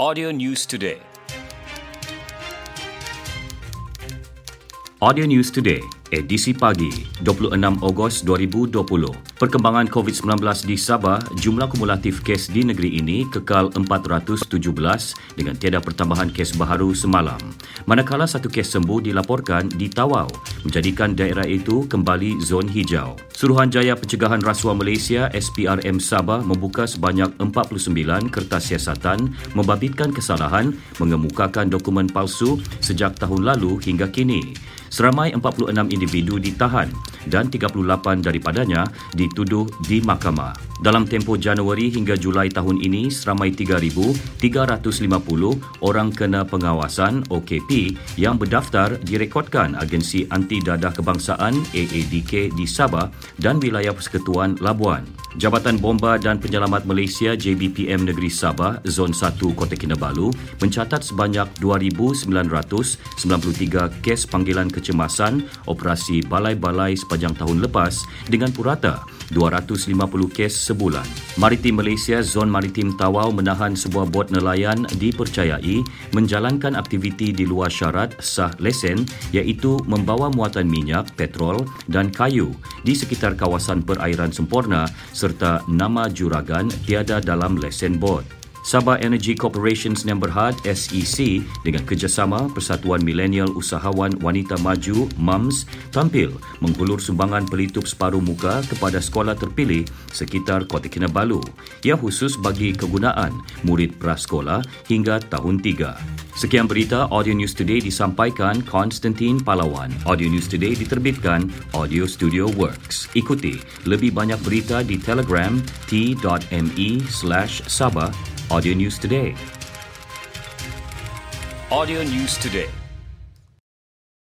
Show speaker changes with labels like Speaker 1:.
Speaker 1: Audio News Today.
Speaker 2: Audio News Today, edisi pagi, 26 Ogos 2020. Perkembangan COVID-19 di Sabah, jumlah kumulatif kes di negeri ini kekal 417 dengan tiada pertambahan kes baharu semalam. Manakala satu kes sembuh dilaporkan di Tawau, menjadikan daerah itu kembali zon hijau. Suruhanjaya Pencegahan Rasuah Malaysia SPRM Sabah membuka sebanyak 49 kertas siasatan membabitkan kesalahan mengemukakan dokumen palsu sejak tahun lalu hingga kini. Seramai 46 individu ditahan dan 38 daripadanya dituduh di mahkamah. Dalam tempoh Januari hingga Julai tahun ini, seramai 3,350 orang kena pengawasan OKP yang berdaftar direkodkan Agensi Anti Dadah Kebangsaan AADK di Sabah dan wilayah Persekutuan Labuan. Jabatan Bomba dan Penyelamat Malaysia JBPM Negeri Sabah, Zon 1 Kota Kinabalu mencatat sebanyak 2,993 kes panggilan kecemasan operasi balai-balai sepanjang tahun lepas dengan purata 250 kes sebulan. Maritim Malaysia Zon Maritim Tawau menahan sebuah bot nelayan dipercayai menjalankan aktiviti di luar syarat sah lesen iaitu membawa muatan minyak, petrol dan kayu di sekitar kawasan perairan sempurna serta nama juragan tiada dalam lesen bot. Sabah Energy Corporations yang berhad SEC dengan kerjasama Persatuan Milenial Usahawan Wanita Maju MUMS tampil menghulur sumbangan pelitup separuh muka kepada sekolah terpilih sekitar Kota Kinabalu. Ia khusus bagi kegunaan murid prasekolah hingga tahun 3. Sekian berita Audio News Today disampaikan Konstantin Palawan. Audio News Today diterbitkan Audio Studio Works. Ikuti lebih banyak berita di Telegram t.me slash Sabah Audio News Today.
Speaker 1: Audio News Today.